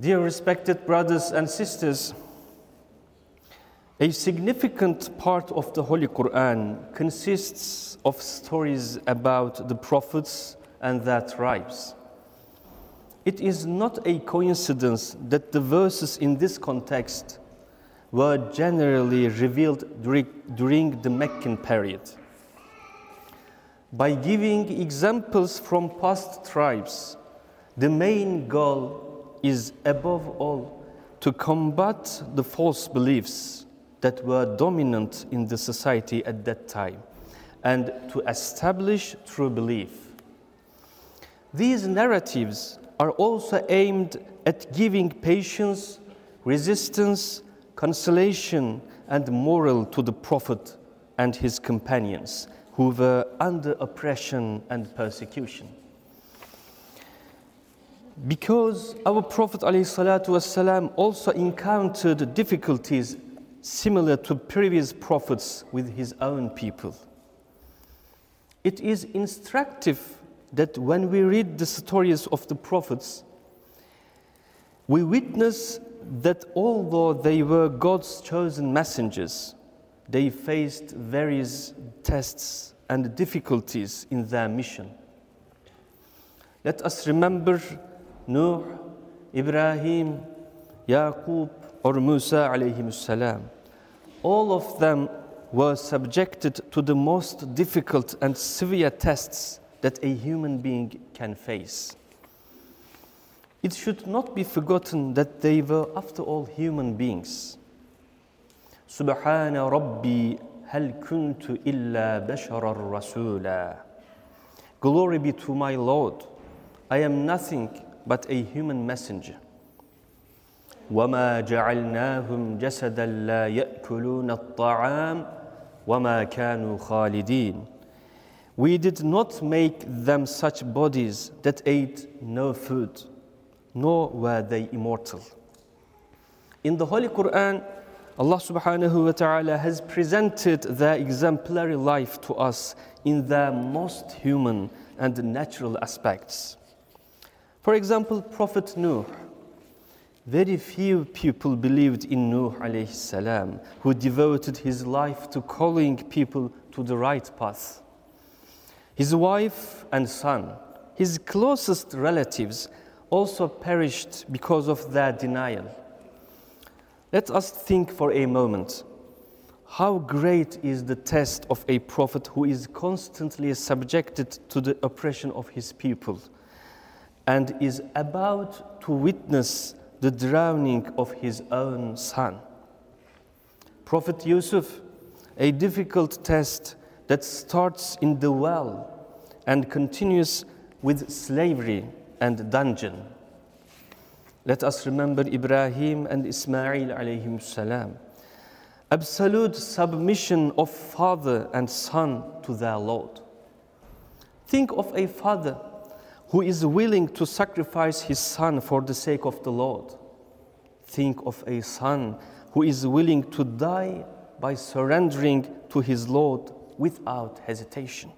Dear respected brothers and sisters, a significant part of the Holy Quran consists of stories about the prophets and their tribes. It is not a coincidence that the verses in this context were generally revealed during the Meccan period. By giving examples from past tribes, the main goal is above all to combat the false beliefs that were dominant in the society at that time and to establish true belief. These narratives are also aimed at giving patience, resistance, consolation, and moral to the Prophet and his companions who were under oppression and persecution. Because our Prophet ﷺ also encountered difficulties similar to previous prophets with his own people. It is instructive that when we read the stories of the prophets, we witness that although they were God's chosen messengers, they faced various tests and difficulties in their mission. Let us remember Nuh, Ibrahim, Yaqub, or Musa salam. All of them were subjected to the most difficult and severe tests that a human being can face. It should not be forgotten that they were, after all, human beings. Subhana Rabbi hal kuntu illa basharar rasula. Glory be to my Lord. I am nothing but a human messenger. وما جعلناهم جسدا لا ياكلون الطعام وما كانوا خالدين we did not make them such bodies that ate no food nor were they immortal in the holy quran allah subhanahu wa ta'ala has presented their exemplary life to us in their most human and natural aspects for example prophet nuh very few people believed in Nuh alayhi salam, who devoted his life to calling people to the right path. His wife and son, his closest relatives, also perished because of their denial. Let us think for a moment how great is the test of a prophet who is constantly subjected to the oppression of his people and is about to witness the drowning of his own son. Prophet Yusuf, a difficult test that starts in the well and continues with slavery and dungeon. Let us remember Ibrahim and Ismail alayhim salam. Absolute submission of father and son to their Lord. Think of a father who is willing to sacrifice his son for the sake of the Lord. Think of a son who is willing to die by surrendering to his Lord without hesitation.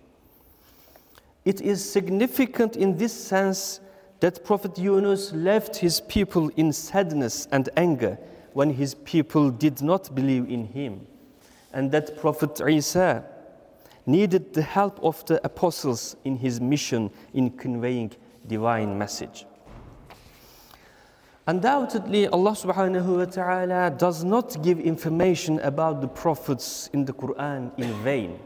It is significant in this sense that Prophet Yunus left his people in sadness and anger when his people did not believe in him, and that Prophet Isa needed the help of the apostles in his mission in conveying divine message. Undoubtedly, Allah subhanahu wa ta'ala does not give information about the prophets in the Quran in vain.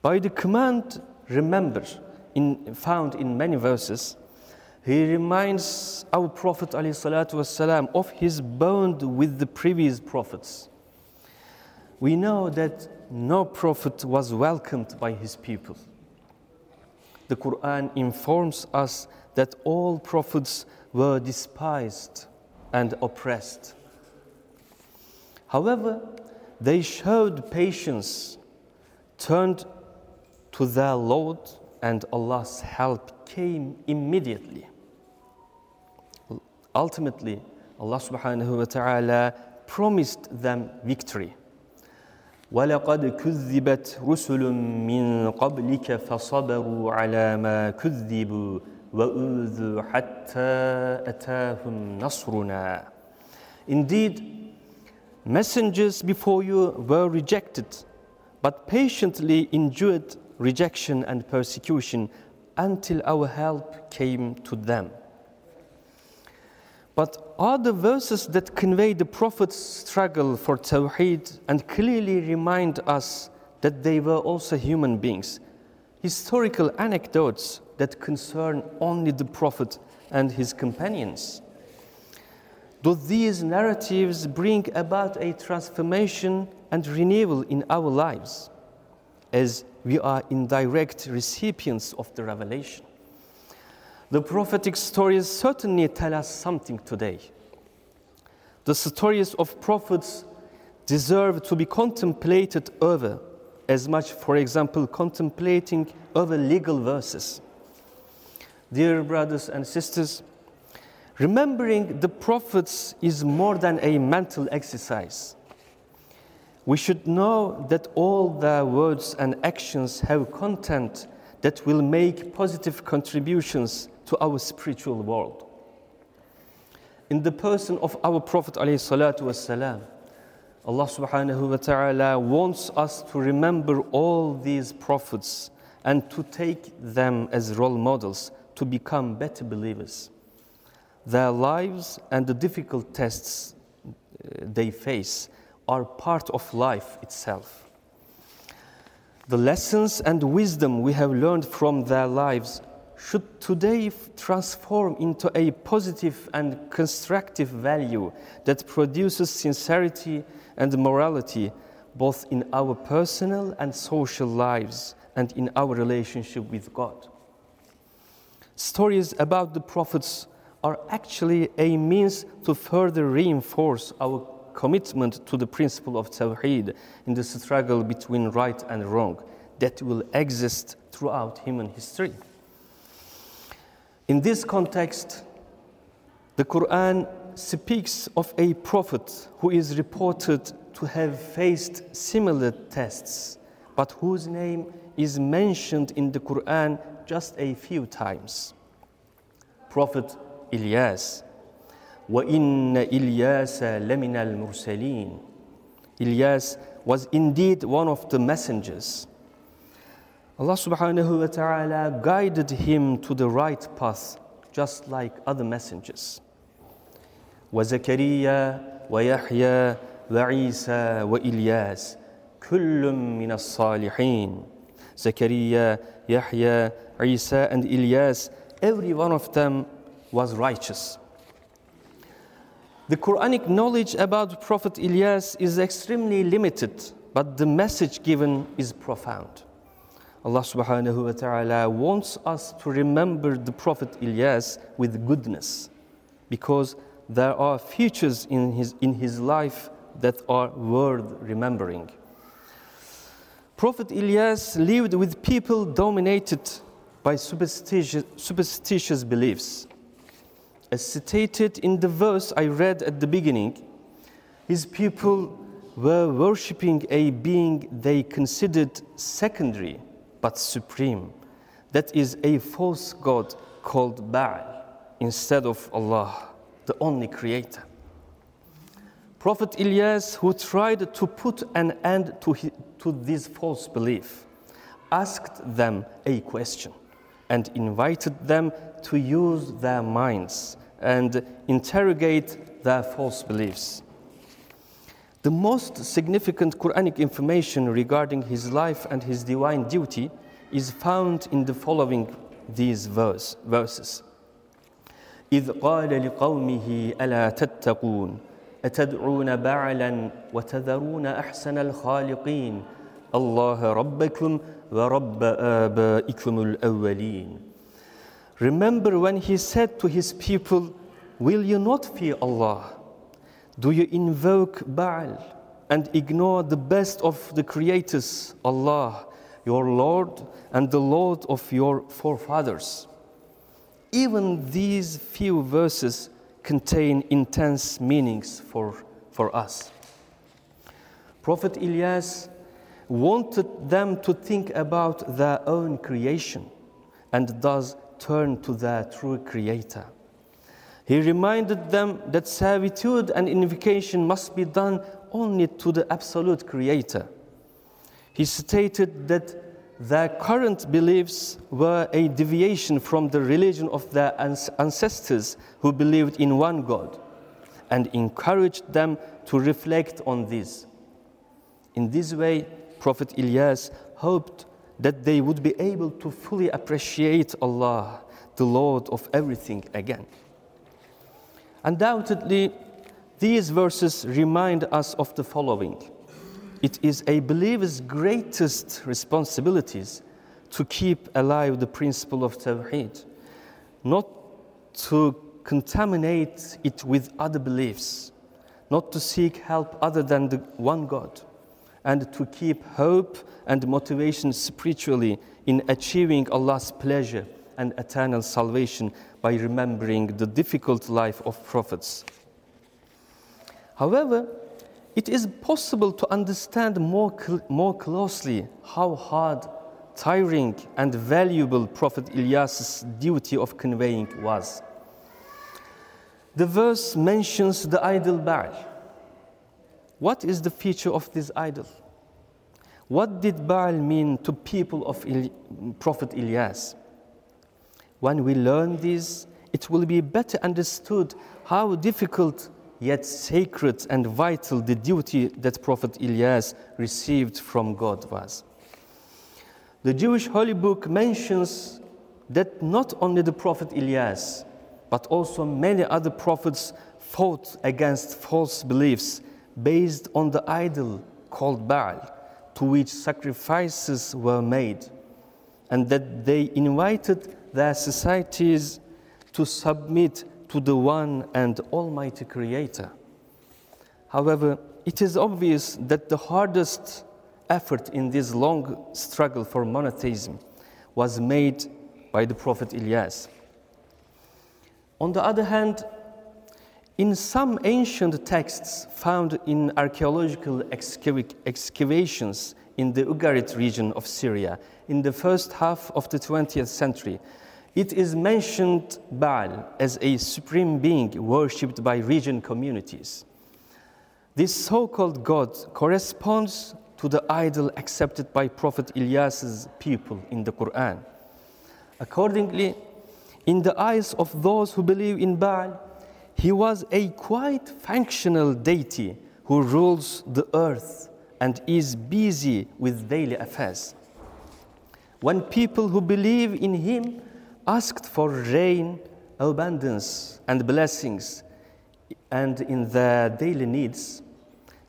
By the command, remember, in, found in many verses, he reminds our Prophet والسلام, of his bond with the previous prophets. We know that no prophet was welcomed by his people. The Quran informs us that all prophets were despised and oppressed. However, they showed patience, turned to their Lord, and Allah's help came immediately. Ultimately, Allah subhanahu wa ta'ala promised them victory. ولقد كذبت رسل من قبلك فصبروا على ما كذبوا وأوذوا حتى أتاهم نصرنا Indeed, messengers before you were rejected, but patiently endured rejection and persecution until our help came to them. But are the verses that convey the Prophet's struggle for Tawheed and clearly remind us that they were also human beings, historical anecdotes that concern only the Prophet and his companions? Do these narratives bring about a transformation and renewal in our lives as we are indirect recipients of the revelation? The prophetic stories certainly tell us something today. The stories of prophets deserve to be contemplated over as much, for example, contemplating over legal verses. Dear brothers and sisters, remembering the prophets is more than a mental exercise. We should know that all their words and actions have content that will make positive contributions to our spiritual world. In the person of our Prophet والسلام, Allah subhanahu wa ta'ala wants us to remember all these prophets and to take them as role models to become better believers. Their lives and the difficult tests uh, they face are part of life itself. The lessons and wisdom we have learned from their lives should today transform into a positive and constructive value that produces sincerity and morality both in our personal and social lives and in our relationship with God. Stories about the prophets are actually a means to further reinforce our commitment to the principle of Tawheed in the struggle between right and wrong that will exist throughout human history. In this context, the Quran speaks of a prophet who is reported to have faced similar tests, but whose name is mentioned in the Quran just a few times. Prophet Ilyas. وَإِنَّ إِلْيَاسَ لَمِنَ الْمُرْسَلِينَ Ilyas was indeed one of the messengers. Allah subhanahu wa ta'ala guided him to the right path, just like other messengers. وزكريا ويحيى وعيسى وإلياس كل من الصالحين Zechariah, Yahya, Isa, and Ilyas, every one of them was righteous. The Quranic knowledge about Prophet Ilyas is extremely limited, but the message given is profound. Allah subhanahu wa ta'ala wants us to remember the Prophet Ilyas with goodness because there are features in his, in his life that are worth remembering. Prophet Ilyas lived with people dominated by superstitious, superstitious beliefs. As stated in the verse I read at the beginning, his people were worshipping a being they considered secondary but supreme. That is a false god called Baal instead of Allah, the only creator. Prophet Ilyas, who tried to put an end to, his, to this false belief, asked them a question and invited them to use their minds and interrogate their false beliefs. The most significant Quranic information regarding his life and his divine duty is found in the following these verse, verses. إذ قال لقومه ألا تتقون أتدعون بعلا وتذرون أحسن الخالقين الله ربكم ورب آبائكم الأولين Remember when he said to his people, Will you not fear Allah? Do you invoke Baal and ignore the best of the creators, Allah, your Lord, and the Lord of your forefathers? Even these few verses contain intense meanings for, for us. Prophet Ilyas wanted them to think about their own creation and thus turn to their true Creator. He reminded them that servitude and invocation must be done only to the absolute Creator. He stated that their current beliefs were a deviation from the religion of their ancestors who believed in one God and encouraged them to reflect on this. In this way, Prophet Ilyas hoped that they would be able to fully appreciate Allah, the Lord of everything, again. Undoubtedly, these verses remind us of the following. It is a believer's greatest responsibilities to keep alive the principle of Tawheed, not to contaminate it with other beliefs, not to seek help other than the one God, and to keep hope and motivation spiritually in achieving Allah's pleasure and eternal salvation by remembering the difficult life of prophets. However, it is possible to understand more, cl- more closely how hard, tiring, and valuable Prophet Ilyas's duty of conveying was. The verse mentions the idol Baal. What is the feature of this idol? What did Baal mean to people of Prophet Ilyas? When we learn this, it will be better understood how difficult yet sacred and vital the duty that Prophet Elias received from God was. The Jewish Holy Book mentions that not only the Prophet Elias, but also many other prophets fought against false beliefs based on the idol called Baal, to which sacrifices were made, and that they invited their societies to submit to the one and almighty Creator. However, it is obvious that the hardest effort in this long struggle for monotheism was made by the Prophet Elias. On the other hand, in some ancient texts found in archaeological excavations in the Ugarit region of Syria in the first half of the 20th century, it is mentioned Baal as a supreme being worshipped by region communities. This so called God corresponds to the idol accepted by Prophet Ilyas's people in the Quran. Accordingly, in the eyes of those who believe in Baal, he was a quite functional deity who rules the earth and is busy with daily affairs. When people who believe in him asked for rain, abundance, and blessings, and in their daily needs,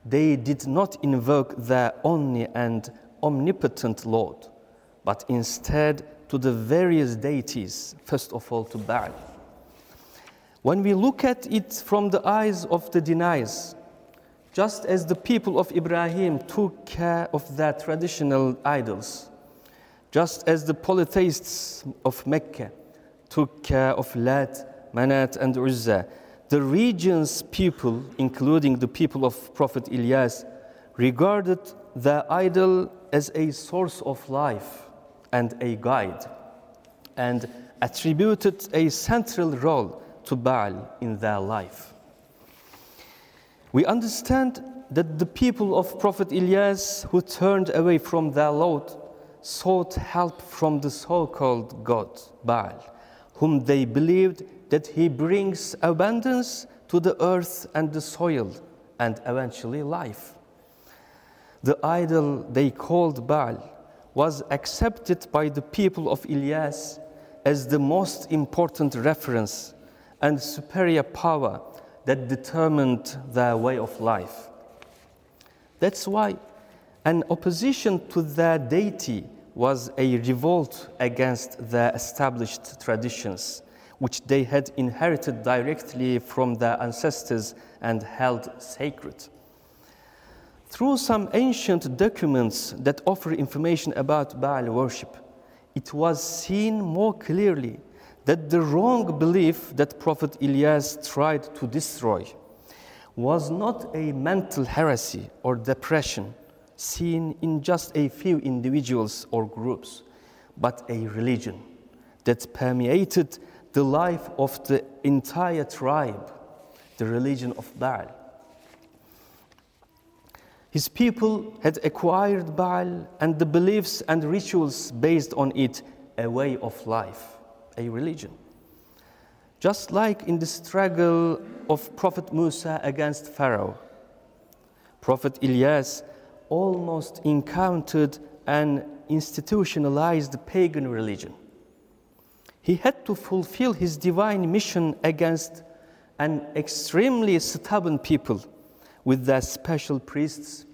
they did not invoke their only and omnipotent Lord, but instead to the various deities, first of all to Baal. When we look at it from the eyes of the deniers, just as the people of Ibrahim took care of their traditional idols, just as the polytheists of Mecca took care of Lat, Manat, and Uzza, the region's people, including the people of Prophet Ilyas, regarded the idol as a source of life and a guide, and attributed a central role to Baal in their life. We understand that the people of Prophet Ilyas who turned away from their Lord sought help from the so called God, Baal, whom they believed that he brings abundance to the earth and the soil and eventually life. The idol they called Baal was accepted by the people of Ilyas as the most important reference and superior power that determined their way of life. That's why an opposition to their deity was a revolt against their established traditions, which they had inherited directly from their ancestors and held sacred. Through some ancient documents that offer information about Baal worship, it was seen more clearly that the wrong belief that Prophet Elias tried to destroy was not a mental heresy or depression seen in just a few individuals or groups, but a religion that permeated the life of the entire tribe, the religion of Baal. His people had acquired Baal and the beliefs and rituals based on it a way of life, a religion. Just like in the struggle of Prophet Musa against Pharaoh, Prophet Elias almost encountered an institutionalized pagan religion. He had to fulfill his divine mission against an extremely stubborn people with their special priests,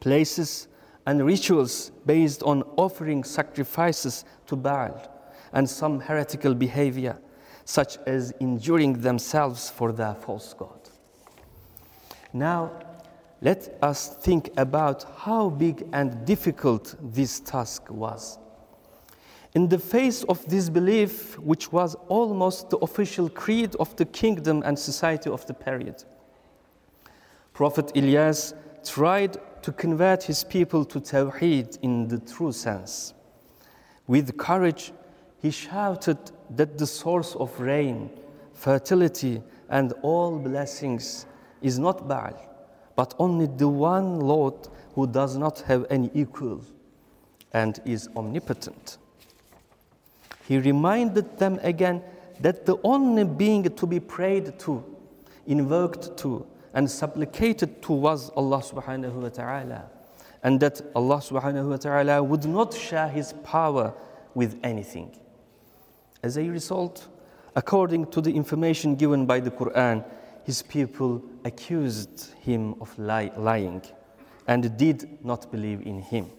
places, and rituals based on offering sacrifices to Baal and some heretical behavior, such as injuring themselves for their false god. Now, let us think about how big and difficult this task was. In the face of this belief, which was almost the official creed of the kingdom and society of the period, Prophet Ilyas tried to convert his people to Tawheed in the true sense. With courage, he shouted that the source of rain, fertility, and all blessings is not Baal, but only the one Lord who does not have any equal and is omnipotent. He reminded them again that the only being to be prayed to, invoked to, and supplicated to was Allah subhanahu wa ta'ala, and that Allah subhanahu wa ta'ala would not share his power with anything. As a result, according to the information given by the Quran, his people accused him of lying and did not believe in him.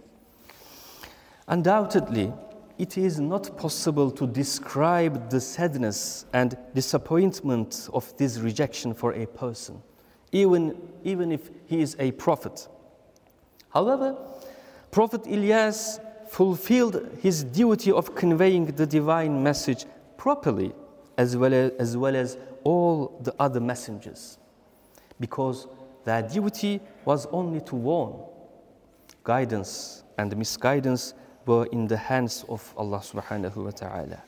Undoubtedly, it is not possible to describe the sadness and disappointment of this rejection for a person, even, even if he is a prophet. However, Prophet Ilyas fulfilled his duty of conveying the divine message properly, as well as, as, well as all the other messengers because their duty was only to warn. Guidance and misguidance were in the hands of Allah subhanahu wa ta'ala.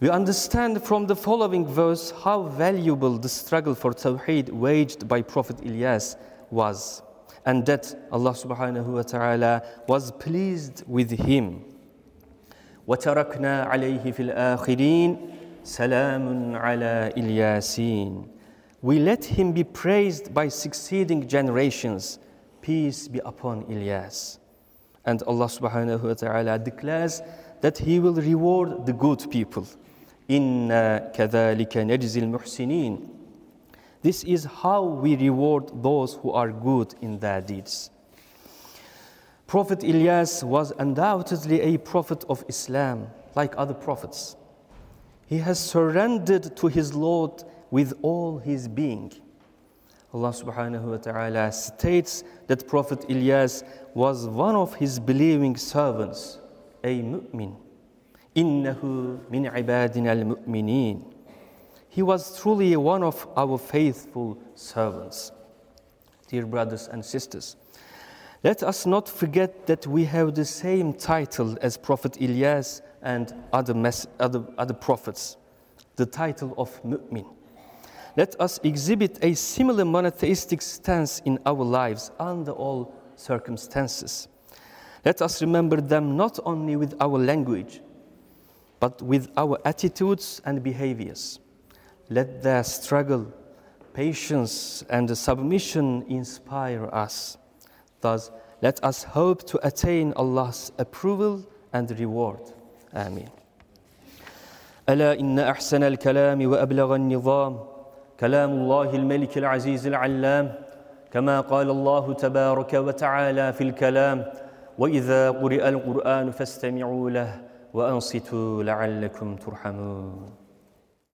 We understand from the following verse how valuable the struggle for Tawheed waged by Prophet Ilyas was, and that Allah subhanahu wa ta'ala was pleased with him. وتركنا عليه في الآخرين Salamun ala Ilyasin. We let him be praised by succeeding generations. Peace be upon Ilyas. And Allah subhanahu wa ta'ala declares that He will reward the good people. Inna kadhalika najzil muhsinin. this is how we reward those who are good in their deeds. Prophet Ilyas was undoubtedly a prophet of Islam, like other prophets. He has surrendered to his Lord with all his being. Allah subhanahu wa ta'ala states that Prophet Ilyas was one of his believing servants, a mu'min. Innahu min ibadina al-mu'minin. He was truly one of our faithful servants. Dear brothers and sisters, let us not forget that we have the same title as Prophet Ilyas and other, other, other prophets, the title of mu'min. Let us exhibit a similar monotheistic stance in our lives under all circumstances. Let us remember them not only with our language, but with our attitudes and behaviors. Let their struggle, patience, and submission inspire us. Thus, let us hope to attain Allah's approval and reward. آمين ألا إن أحسن الكلام وأبلغ النظام كلام الله الملك العزيز العلام كما قال الله تبارك وتعالى في الكلام وإذا قرئ القرآن فاستمعوا له وأنصتوا لعلكم ترحمون